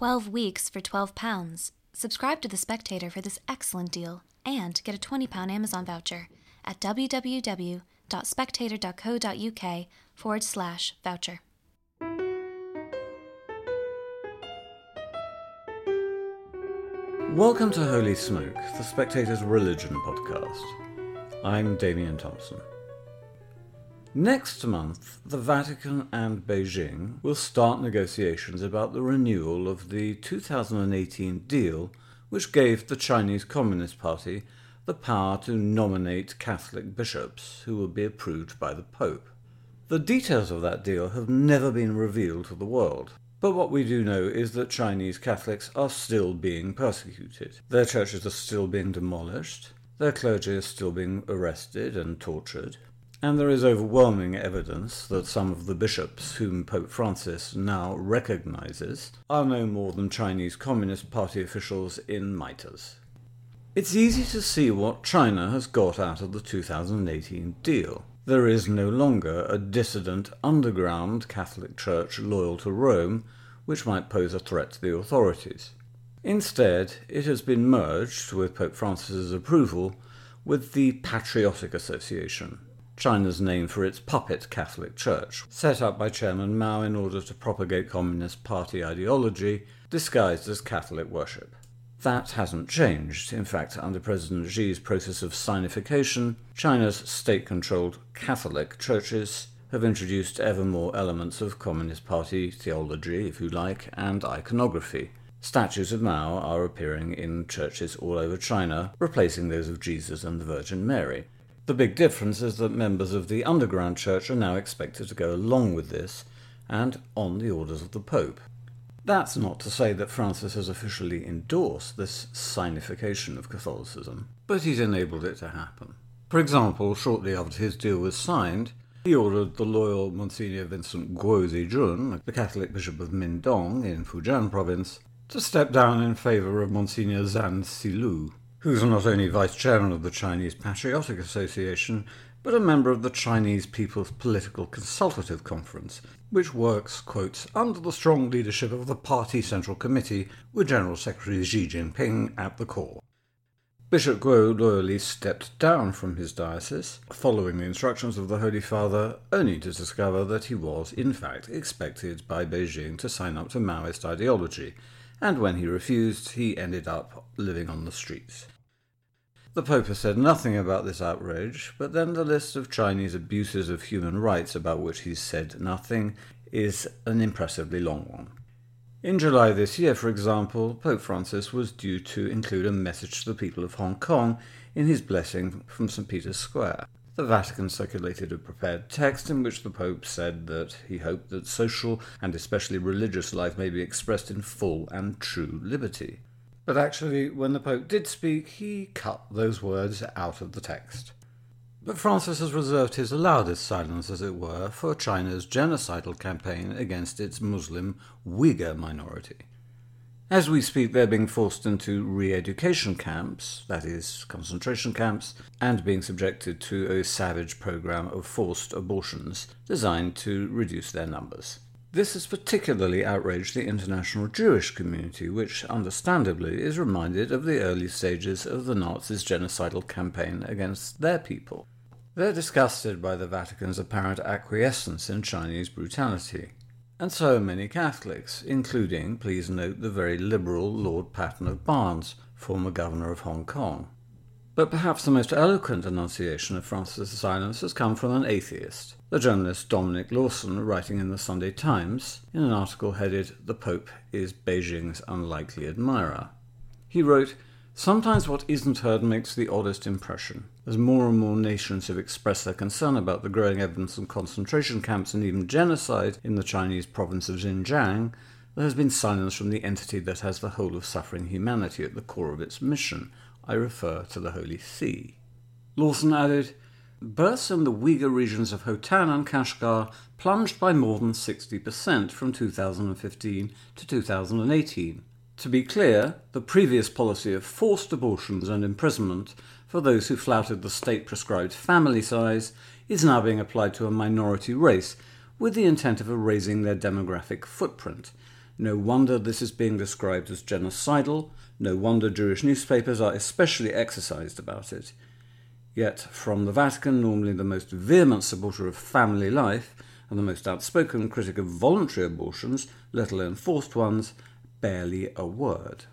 12 weeks for £12. Subscribe to The Spectator for this excellent deal and get a £20 Amazon voucher at www.spectator.co.uk forward slash voucher. Welcome to Holy Smoke, the Spectator's religion podcast. I'm Damian Thompson. Next month, the Vatican and Beijing will start negotiations about the renewal of the 2018 deal which gave the Chinese Communist Party the power to nominate Catholic bishops who will be approved by the Pope. The details of that deal have never been revealed to the world, but what we do know is that Chinese Catholics are still being persecuted. Their churches are still being demolished, their clergy are still being arrested and tortured, and there is overwhelming evidence that some of the bishops whom Pope Francis now recognizes are no more than Chinese Communist Party officials in mitres. It's easy to see what China has got out of the 2018 deal. There is no longer a dissident underground Catholic Church loyal to Rome, which might pose a threat to the authorities. Instead, it has been merged, with Pope Francis's approval, with the Patriotic Association, China's name for its puppet Catholic Church, set up by Chairman Mao in order to propagate Communist Party ideology disguised as Catholic worship. That hasn't changed. In fact, under President Xi's process of sinification, China's state controlled Catholic churches have introduced ever more elements of Communist Party theology, if you like, and iconography. Statues of Mao are appearing in churches all over China, replacing those of Jesus and the Virgin Mary. The big difference is that members of the underground church are now expected to go along with this, and on the orders of the Pope. That's not to say that Francis has officially endorsed this sinification of Catholicism, but he's enabled it to happen. For example, shortly after his deal was signed, he ordered the loyal Monsignor Vincent Guo Xijin, the Catholic Bishop of Mindong in Fujian province, to step down in favour of Monsignor Zhan Silu, who's not only vice chairman of the Chinese Patriotic Association, but a member of the Chinese People's Political Consultative Conference, which works, quote, under the strong leadership of the Party Central Committee, with General Secretary Xi Jinping at the core. Bishop Guo loyally stepped down from his diocese, following the instructions of the Holy Father, only to discover that he was, in fact, expected by Beijing to sign up to Maoist ideology, and when he refused, he ended up living on the streets. The Pope has said nothing about this outrage, but then the list of Chinese abuses of human rights about which he's said nothing is an impressively long one. In July this year, for example, Pope Francis was due to include a message to the people of Hong Kong in his blessing from St. Peter's Square. The Vatican circulated a prepared text in which the Pope said that he hoped that social and especially religious life may be expressed in full and true liberty. But actually, when the Pope did speak, he cut those words out of the text. But Francis has reserved his loudest silence, as it were, for China's genocidal campaign against its Muslim Uyghur minority. As we speak, they're being forced into re education camps, that is, concentration camps, and being subjected to a savage program of forced abortions designed to reduce their numbers. This has particularly outraged the international Jewish community, which, understandably, is reminded of the early stages of the Nazis' genocidal campaign against their people. They're disgusted by the Vatican's apparent acquiescence in Chinese brutality and so many Catholics, including, please note, the very liberal Lord Patten of Barnes, former governor of Hong Kong. But perhaps the most eloquent enunciation of Francis's silence has come from an atheist, the journalist Dominic Lawson, writing in the Sunday Times in an article headed The Pope is Beijing's Unlikely Admirer. He wrote, Sometimes what isn't heard makes the oddest impression. As more and more nations have expressed their concern about the growing evidence of concentration camps and even genocide in the Chinese province of Xinjiang, there has been silence from the entity that has the whole of suffering humanity at the core of its mission. I refer to the Holy See. Lawson added, Births in the Uyghur regions of Hotan and Kashgar plunged by more than 60% from 2015 to 2018. To be clear, the previous policy of forced abortions and imprisonment for those who flouted the state prescribed family size is now being applied to a minority race with the intent of erasing their demographic footprint, No wonder this is being described as genocidal. No wonder Jewish newspapers are especially exercised about it. Yet, from the Vatican, normally the most vehement supporter of family life and the most outspoken critic of voluntary abortions, let alone forced ones, barely a word.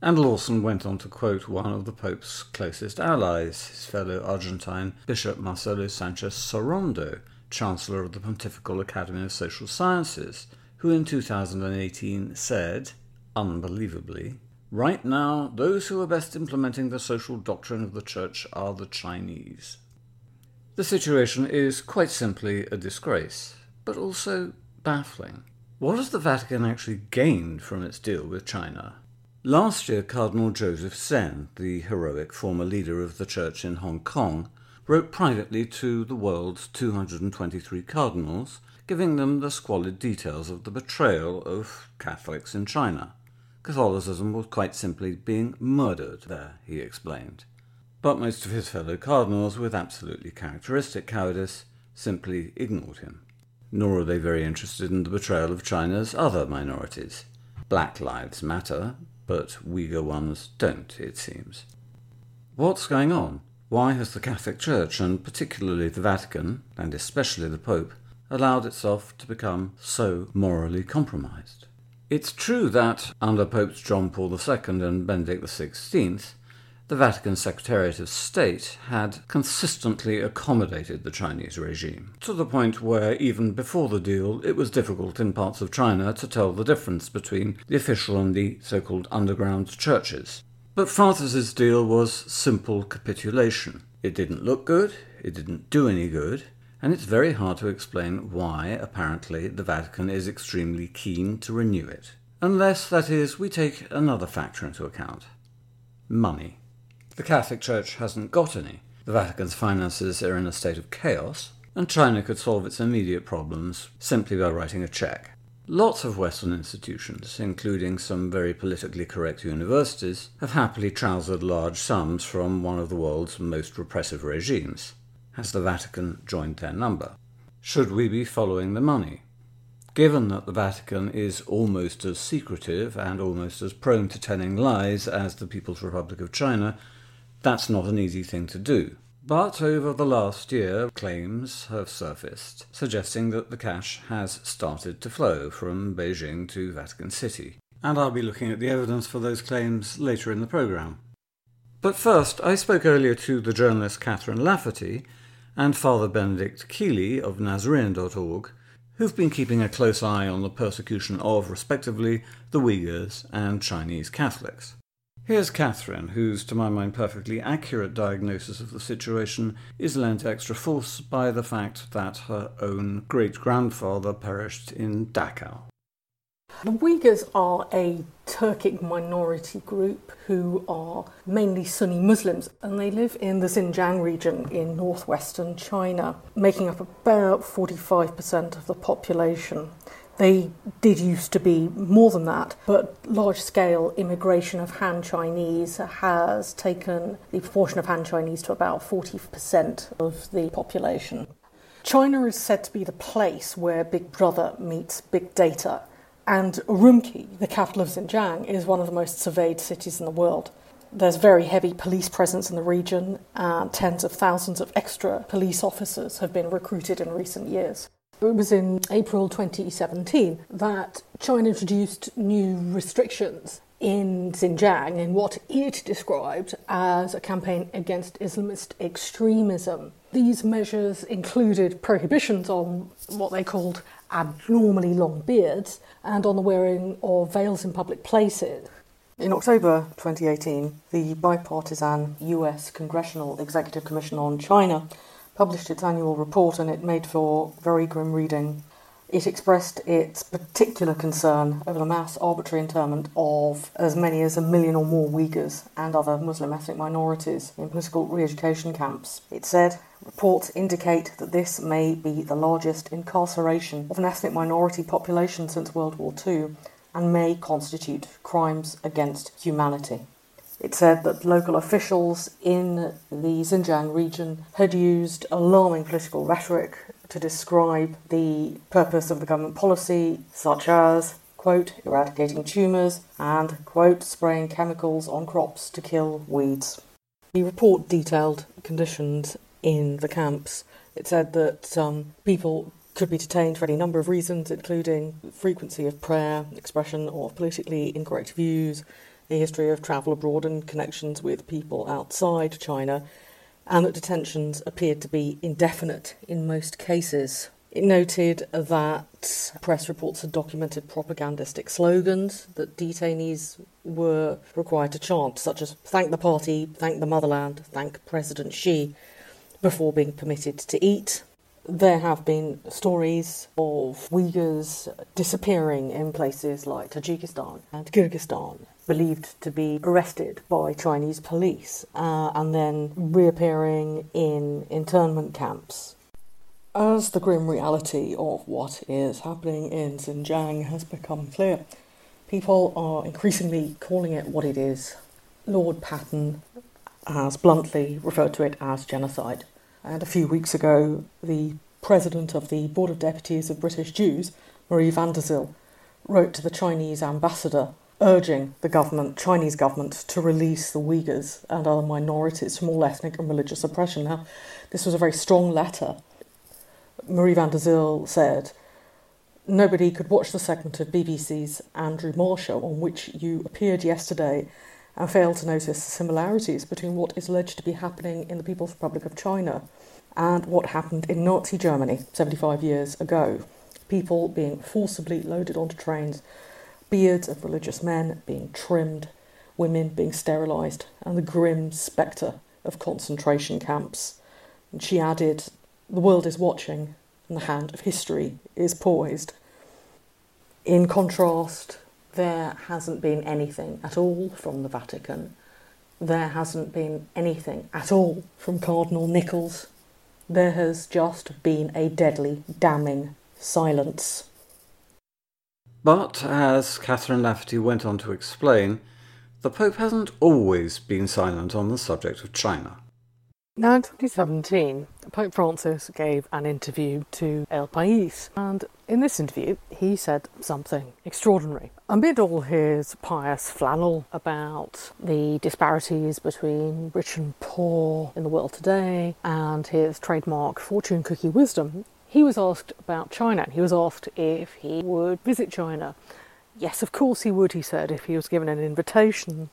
And Lawson went on to quote one of the Pope's closest allies, his fellow Argentine Bishop Marcelo Sanchez Sorondo, Chancellor of the Pontifical Academy of Social Sciences, who in 2018 said, unbelievably, Right now, those who are best implementing the social doctrine of the Church are the Chinese. The situation is quite simply a disgrace, but also baffling. What has the Vatican actually gained from its deal with China? Last year, Cardinal Joseph Zen, the heroic former leader of the Church in Hong Kong, wrote privately to the world's 223 cardinals, giving them the squalid details of the betrayal of Catholics in China. Catholicism was quite simply being murdered there, he explained. But most of his fellow cardinals, with absolutely characteristic cowardice, simply ignored him. Nor are they very interested in the betrayal of China's other minorities. Black lives matter, but Uyghur ones don't, it seems. What's going on? Why has the Catholic Church, and particularly the Vatican, and especially the Pope, allowed itself to become so morally compromised? It's true that, under Popes John Paul II and Benedict XVI, the Vatican Secretariat of State had consistently accommodated the Chinese regime, to the point where even before the deal it was difficult in parts of China to tell the difference between the official and the so called underground churches. But Francis's deal was simple capitulation. It didn't look good, it didn't do any good, and it's very hard to explain why, apparently, the Vatican is extremely keen to renew it. Unless, that is, we take another factor into account money. The Catholic Church hasn't got any. The Vatican's finances are in a state of chaos, and China could solve its immediate problems simply by writing a check. Lots of Western institutions, including some very politically correct universities, have happily trousered large sums from one of the world's most repressive regimes. Has the Vatican joined their number? Should we be following the money? Given that the Vatican is almost as secretive and almost as prone to telling lies as the People's Republic of China, that's not an easy thing to do. But over the last year, claims have surfaced suggesting that the cash has started to flow from Beijing to Vatican City. And I'll be looking at the evidence for those claims later in the programme. But first, I spoke earlier to the journalist Catherine Lafferty and Father Benedict Kiely of Nasarean.org, who've been keeping a close eye on the persecution of, respectively, the Uyghurs and Chinese Catholics. Here's Catherine, whose, to my mind, perfectly accurate diagnosis of the situation is lent extra force by the fact that her own great grandfather perished in Dachau. The Uyghurs are a Turkic minority group who are mainly Sunni Muslims and they live in the Xinjiang region in northwestern China, making up about 45% of the population. They did used to be more than that, but large scale immigration of Han Chinese has taken the proportion of Han Chinese to about 40% of the population. China is said to be the place where Big Brother meets Big Data, and Urumqi, the capital of Xinjiang, is one of the most surveyed cities in the world. There's very heavy police presence in the region, and tens of thousands of extra police officers have been recruited in recent years. It was in April 2017 that China introduced new restrictions in Xinjiang in what it described as a campaign against Islamist extremism. These measures included prohibitions on what they called abnormally long beards and on the wearing of veils in public places. In October 2018, the bipartisan US Congressional Executive Commission on China published its annual report and it made for very grim reading. It expressed its particular concern over the mass arbitrary internment of as many as a million or more Uyghurs and other Muslim ethnic minorities in political re education camps. It said, Reports indicate that this may be the largest incarceration of an ethnic minority population since World War II and may constitute crimes against humanity. It said that local officials in the Xinjiang region had used alarming political rhetoric to describe the purpose of the government policy, such as, quote, eradicating tumours, and, quote, spraying chemicals on crops to kill weeds. The report detailed conditions in the camps. It said that um, people could be detained for any number of reasons, including frequency of prayer, expression of politically incorrect views, a history of travel abroad and connections with people outside China, and that detentions appeared to be indefinite in most cases. It noted that press reports had documented propagandistic slogans that detainees were required to chant, such as thank the party, thank the motherland, thank President Xi, before being permitted to eat. There have been stories of Uyghurs disappearing in places like Tajikistan and Kyrgyzstan, believed to be arrested by Chinese police uh, and then reappearing in internment camps as the grim reality of what is happening in Xinjiang has become clear, people are increasingly calling it what it is. Lord Patten has bluntly referred to it as genocide. And a few weeks ago, the president of the Board of Deputies of British Jews, Marie van der Zyl, wrote to the Chinese ambassador urging the government, Chinese government, to release the Uyghurs and other minorities from all ethnic and religious oppression. Now, this was a very strong letter Marie van der Zyl said, Nobody could watch the segment of BBC's Andrew Marr show on which you appeared yesterday and fail to notice the similarities between what is alleged to be happening in the People's Republic of China and what happened in Nazi Germany 75 years ago. People being forcibly loaded onto trains, beards of religious men being trimmed, women being sterilised, and the grim spectre of concentration camps. And she added, The world is watching, and the hand of history is poised. In contrast, there hasn't been anything at all from the Vatican. There hasn't been anything at all from Cardinal Nichols. There has just been a deadly, damning silence. But, as Catherine Lafferty went on to explain, the Pope hasn't always been silent on the subject of China. Now, in 2017, Pope Francis gave an interview to El País, and in this interview, he said something extraordinary. Amid all his pious flannel about the disparities between rich and poor in the world today and his trademark fortune cookie wisdom, he was asked about China. He was asked if he would visit China. Yes, of course he would, he said, if he was given an invitation.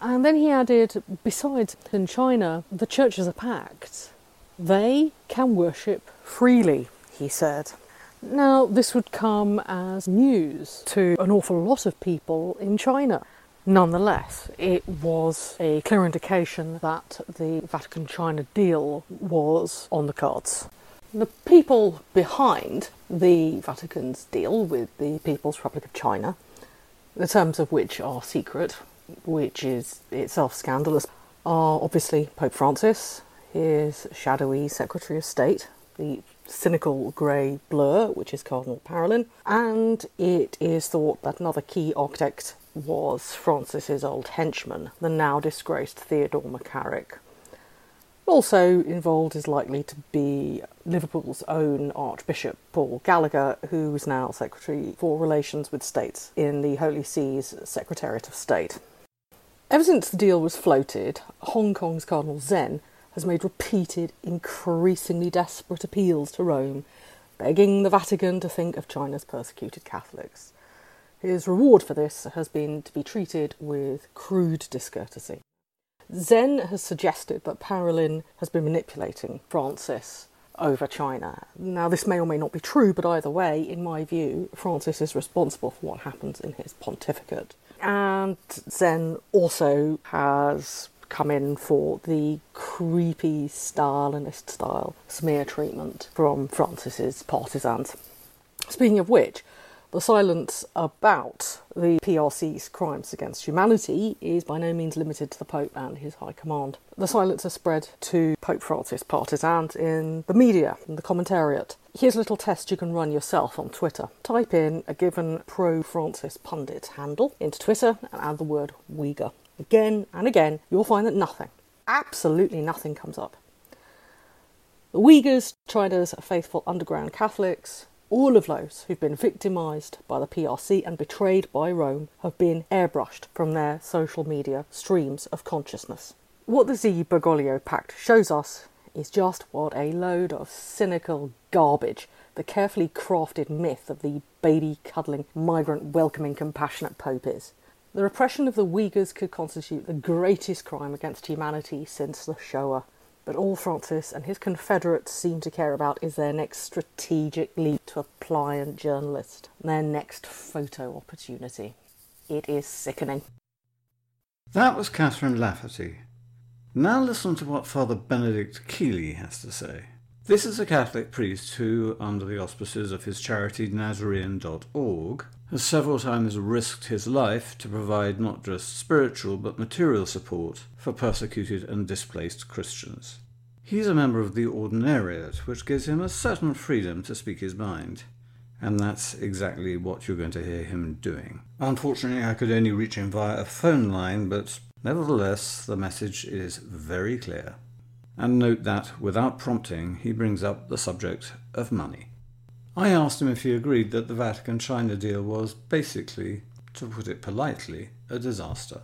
And then he added, besides in China, the churches are packed. They can worship freely, he said. Now, this would come as news to an awful lot of people in China. Nonetheless, it was a clear indication that the Vatican China deal was on the cards. The people behind the Vatican's deal with the People's Republic of China, the terms of which are secret, which is itself scandalous, are obviously Pope Francis, his shadowy Secretary of State, the cynical grey blur, which is Cardinal Parolin, and it is thought that another key architect was Francis's old henchman, the now disgraced Theodore McCarrick. Also involved is likely to be Liverpool's own Archbishop Paul Gallagher, who is now Secretary for Relations with States in the Holy See's Secretariat of State. Ever since the deal was floated, Hong Kong's Cardinal Zen has made repeated, increasingly desperate appeals to Rome, begging the Vatican to think of China's persecuted Catholics. His reward for this has been to be treated with crude discourtesy. Zen has suggested that Parolin has been manipulating Francis over China. Now, this may or may not be true, but either way, in my view, Francis is responsible for what happens in his pontificate. And Zen also has come in for the creepy Stalinist style smear treatment from Francis's partisans. Speaking of which, the silence about the PRC's crimes against humanity is by no means limited to the Pope and his High Command. The silence has spread to Pope Francis partisans in the media, in the commentariat. Here's a little test you can run yourself on Twitter. Type in a given pro Francis pundit handle into Twitter and add the word Uyghur. Again and again, you'll find that nothing, absolutely nothing comes up. The Uyghurs, China's faithful underground Catholics, all of those who've been victimised by the PRC and betrayed by Rome have been airbrushed from their social media streams of consciousness. What the Z Bergoglio Pact shows us is just what a load of cynical garbage the carefully crafted myth of the baby cuddling, migrant welcoming, compassionate Pope is. The repression of the Uyghurs could constitute the greatest crime against humanity since the Shoah. But all Francis and his confederates seem to care about is their next strategic leap to a pliant journalist, their next photo opportunity. It is sickening. That was Catherine Lafferty. Now listen to what Father Benedict Kiely has to say. This is a Catholic priest who, under the auspices of his charity Nasarean.org, has several times risked his life to provide not just spiritual but material support for persecuted and displaced Christians. He's a member of the Ordinariate, which gives him a certain freedom to speak his mind. And that's exactly what you're going to hear him doing. Unfortunately, I could only reach him via a phone line, but nevertheless, the message is very clear and note that, without prompting, he brings up the subject of money. I asked him if he agreed that the Vatican China deal was basically, to put it politely, a disaster.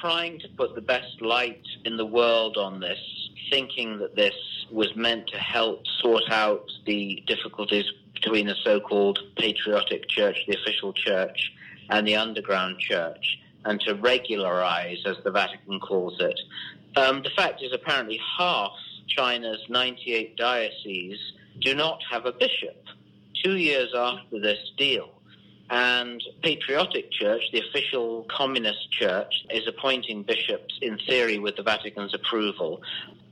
Trying to put the best light in the world on this, thinking that this was meant to help sort out the difficulties between the so called patriotic church, the official church, and the underground church, and to regularize, as the Vatican calls it, um, the fact is, apparently, half China's 98 dioceses do not have a bishop. Two years after this deal, and Patriotic Church, the official communist church, is appointing bishops in theory with the Vatican's approval.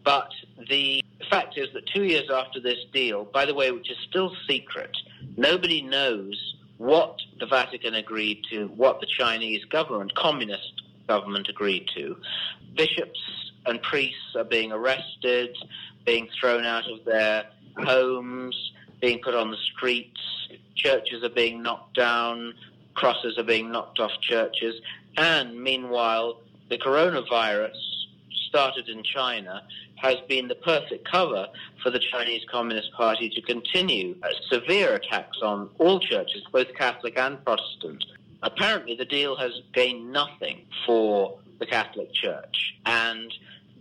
But the fact is that two years after this deal, by the way, which is still secret, nobody knows what the Vatican agreed to, what the Chinese government, communist government agreed to. Bishops and priests are being arrested, being thrown out of their homes, being put on the streets, churches are being knocked down, crosses are being knocked off churches, and meanwhile, the coronavirus started in China has been the perfect cover for the Chinese Communist Party to continue uh, severe attacks on all churches, both Catholic and Protestant. Apparently, the deal has gained nothing for the Catholic Church, and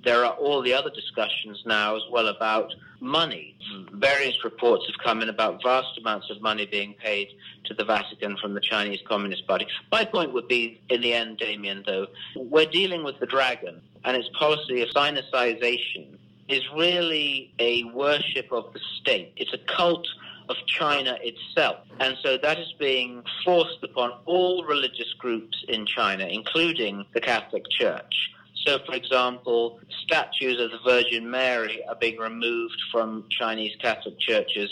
there are all the other discussions now as well about money. Various reports have come in about vast amounts of money being paid to the Vatican from the Chinese Communist Party. My point would be, in the end, Damian, though, we're dealing with the dragon, and its policy of sinicization is really a worship of the state. It's a cult of China itself. And so that is being forced upon all religious groups in China, including the Catholic Church. So, for example, statues of the Virgin Mary are being removed from Chinese Catholic churches,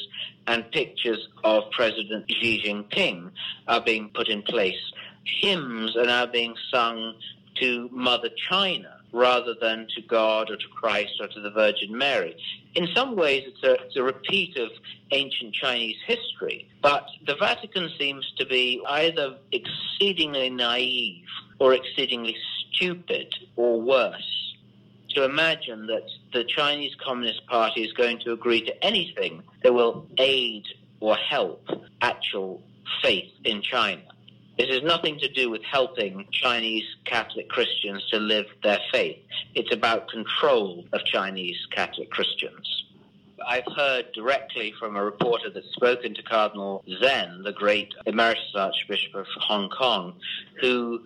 and pictures of President Xi Jinping are being put in place. Hymns are now being sung to Mother China rather than to God or to Christ or to the Virgin Mary. In some ways, it's a, it's a, repeat of ancient Chinese history, but the Vatican seems to be either exceedingly naive or exceedingly stupid or worse to imagine that the Chinese Communist Party is going to agree to anything that will aid or help actual faith in China. This has nothing to do with helping Chinese Catholic Christians to live their faith. It's about control of Chinese Catholic Christians. I've heard directly from a reporter that's spoken to Cardinal Zen, the great emeritus Archbishop of Hong Kong, who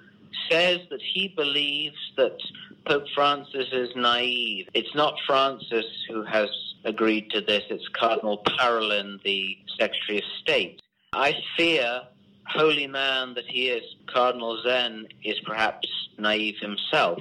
says that he believes that Pope Francis is naive. It's not Francis who has agreed to this, it's Cardinal Parolin, the Secretary of State. I fear, holy man that he is, Cardinal Zen is perhaps naive himself.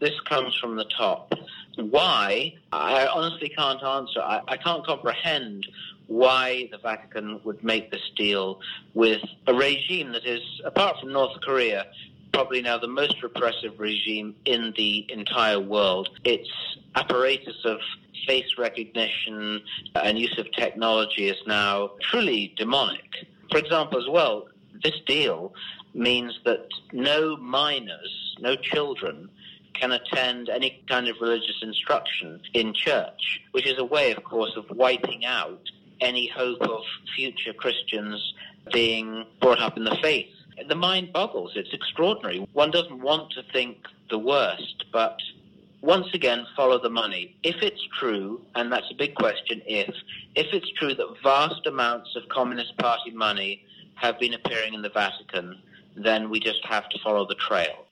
This comes from the top. Why? I honestly can't answer. I, I can't comprehend why the Vatican would make this deal with a regime that is, apart from North Korea, probably now the most repressive regime in the entire world. Its apparatus of face recognition and use of technology is now truly demonic. For example, as well, this deal means that no minors, no children, can attend any kind of religious instruction in church, which is a way, of course, of wiping out any hope of future Christians being brought up in the faith. The mind boggles. It's extraordinary. One doesn't want to think the worst, but once again, follow the money. If it's true, and that's a big question, if, if it's true that vast amounts of Communist Party money have been appearing in the Vatican, then we just have to follow the trail.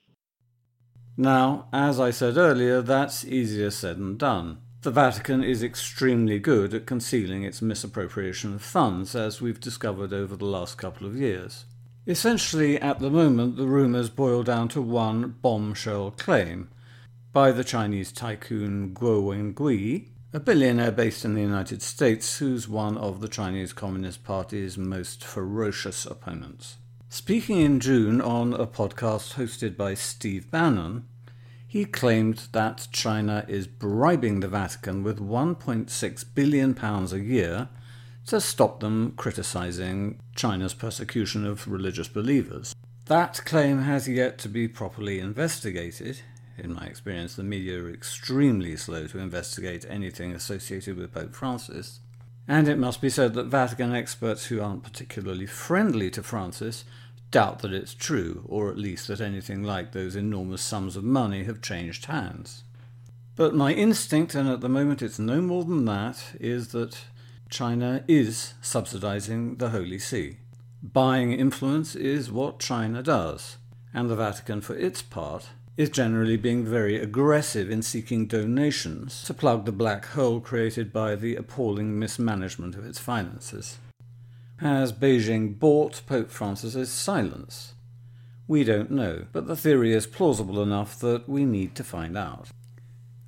Now, as I said earlier, that's easier said than done. The Vatican is extremely good at concealing its misappropriation of funds, as we've discovered over the last couple of years. Essentially, at the moment, the rumours boil down to one bombshell claim by the Chinese tycoon Guo Wengui, a billionaire based in the United States who's one of the Chinese Communist Party's most ferocious opponents. Speaking in June on a podcast hosted by Steve Bannon, he claimed that China is bribing the Vatican with 1.6 billion pounds a year to stop them criticizing China's persecution of religious believers. That claim has yet to be properly investigated. In my experience, the media are extremely slow to investigate anything associated with Pope Francis. And it must be said that Vatican experts who aren't particularly friendly to Francis doubt that it's true, or at least that anything like those enormous sums of money have changed hands. But my instinct, and at the moment it's no more than that, is that China is subsidizing the Holy See. Buying influence is what China does, and the Vatican, for its part, is generally being very aggressive in seeking donations to plug the black hole created by the appalling mismanagement of its finances. Has Beijing bought Pope Francis's silence? We don't know, but the theory is plausible enough that we need to find out.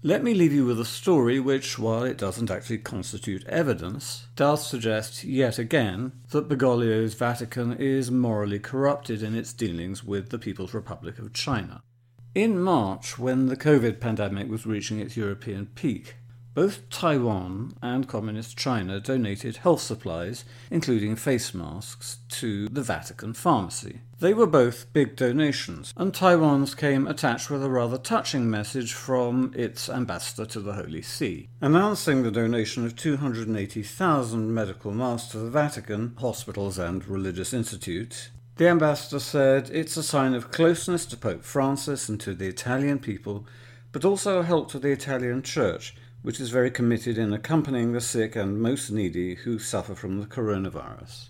Let me leave you with a story which, while it doesn't actually constitute evidence, does suggest yet again that Bergoglio's Vatican is morally corrupted in its dealings with the People's Republic of China. In March, when the COVID pandemic was reaching its European peak, both Taiwan and Communist China donated health supplies, including face masks, to the Vatican pharmacy. They were both big donations, and Taiwan's came attached with a rather touching message from its ambassador to the Holy See, announcing the donation of 280,000 medical masks to the Vatican, hospitals, and religious institutes. The ambassador said it's a sign of closeness to Pope Francis and to the Italian people, but also a help to the Italian Church which is very committed in accompanying the sick and most needy who suffer from the coronavirus.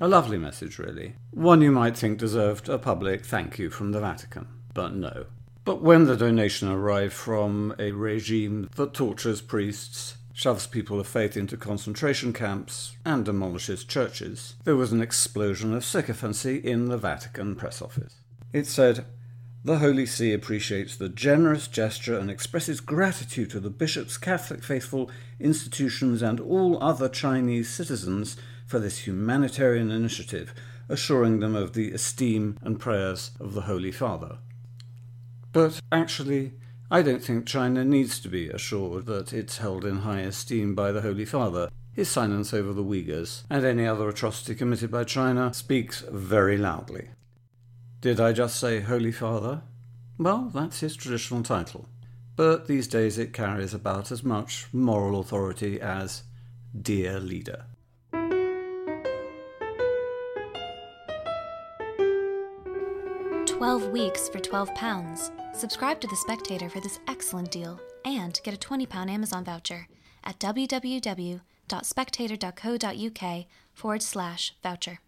A lovely message, really. One you might think deserved a public thank you from the Vatican, but no. But when the donation arrived from a regime that tortures priests, shoves people of faith into concentration camps, and demolishes churches, there was an explosion of sycophancy in the Vatican press office. It said, the Holy See appreciates the generous gesture and expresses gratitude to the bishops, Catholic faithful, institutions, and all other Chinese citizens for this humanitarian initiative, assuring them of the esteem and prayers of the Holy Father. But actually, I don't think China needs to be assured that it's held in high esteem by the Holy Father. His silence over the Uyghurs and any other atrocity committed by China speaks very loudly. Did I just say Holy Father? Well, that's his traditional title. But these days it carries about as much moral authority as Dear Leader. Twelve weeks for £12. Subscribe to The Spectator for this excellent deal and get a £20 Amazon voucher at www.spectator.co.uk forward slash voucher.